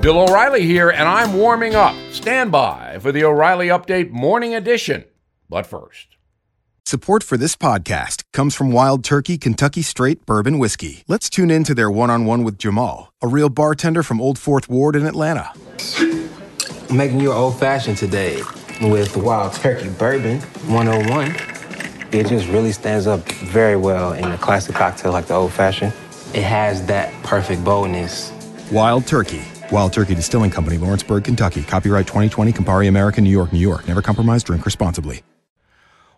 Bill O'Reilly here, and I'm warming up. Stand by for the O'Reilly Update Morning Edition. But first, Support for this podcast comes from Wild Turkey Kentucky Straight Bourbon Whiskey. Let's tune in to their one on one with Jamal, a real bartender from Old Fourth Ward in Atlanta. I'm making you an old fashioned today with Wild Turkey Bourbon 101. It just really stands up very well in a classic cocktail like the old fashioned. It has that perfect boldness. Wild Turkey. Wild Turkey Distilling Company, Lawrenceburg, Kentucky. Copyright 2020, Campari American, New York, New York. Never compromise, drink responsibly.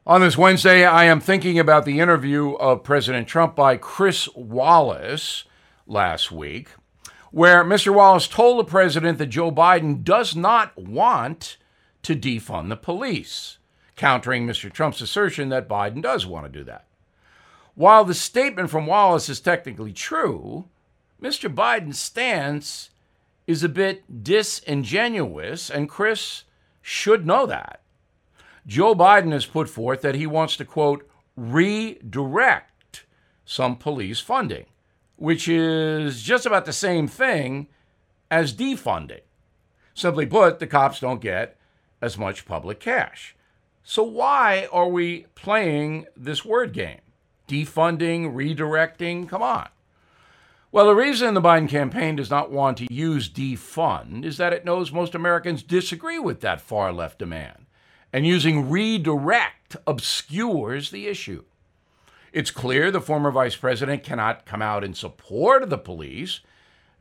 on this Wednesday, I am thinking about the interview of President Trump by Chris Wallace last week, where Mr. Wallace told the president that Joe Biden does not want to defund the police, countering Mr. Trump's assertion that Biden does want to do that. While the statement from Wallace is technically true, Mr. Biden's stance is a bit disingenuous, and Chris should know that. Joe Biden has put forth that he wants to, quote, redirect some police funding, which is just about the same thing as defunding. Simply put, the cops don't get as much public cash. So, why are we playing this word game? Defunding, redirecting? Come on. Well, the reason the Biden campaign does not want to use defund is that it knows most Americans disagree with that far left demand, and using redirect obscures the issue. It's clear the former vice president cannot come out in support of the police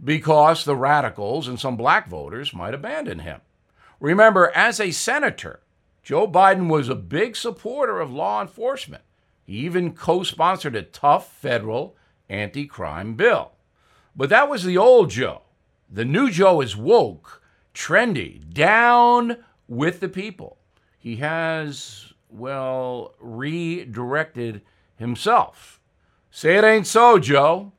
because the radicals and some black voters might abandon him. Remember, as a senator, Joe Biden was a big supporter of law enforcement. He even co sponsored a tough federal anti crime bill. But that was the old Joe. The new Joe is woke, trendy, down with the people. He has, well, redirected himself. Say it ain't so, Joe.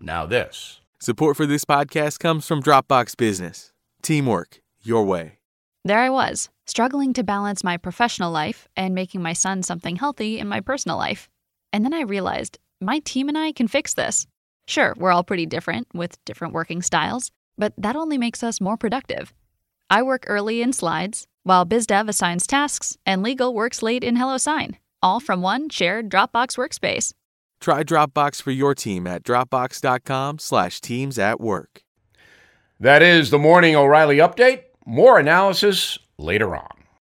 Now, this. Support for this podcast comes from Dropbox Business. Teamwork, your way. There I was, struggling to balance my professional life and making my son something healthy in my personal life. And then I realized my team and I can fix this. Sure, we're all pretty different with different working styles, but that only makes us more productive. I work early in slides, while BizDev assigns tasks, and legal works late in HelloSign, all from one shared Dropbox workspace. Try Dropbox for your team at dropbox.com slash teams at work. That is the Morning O'Reilly Update. More analysis later on.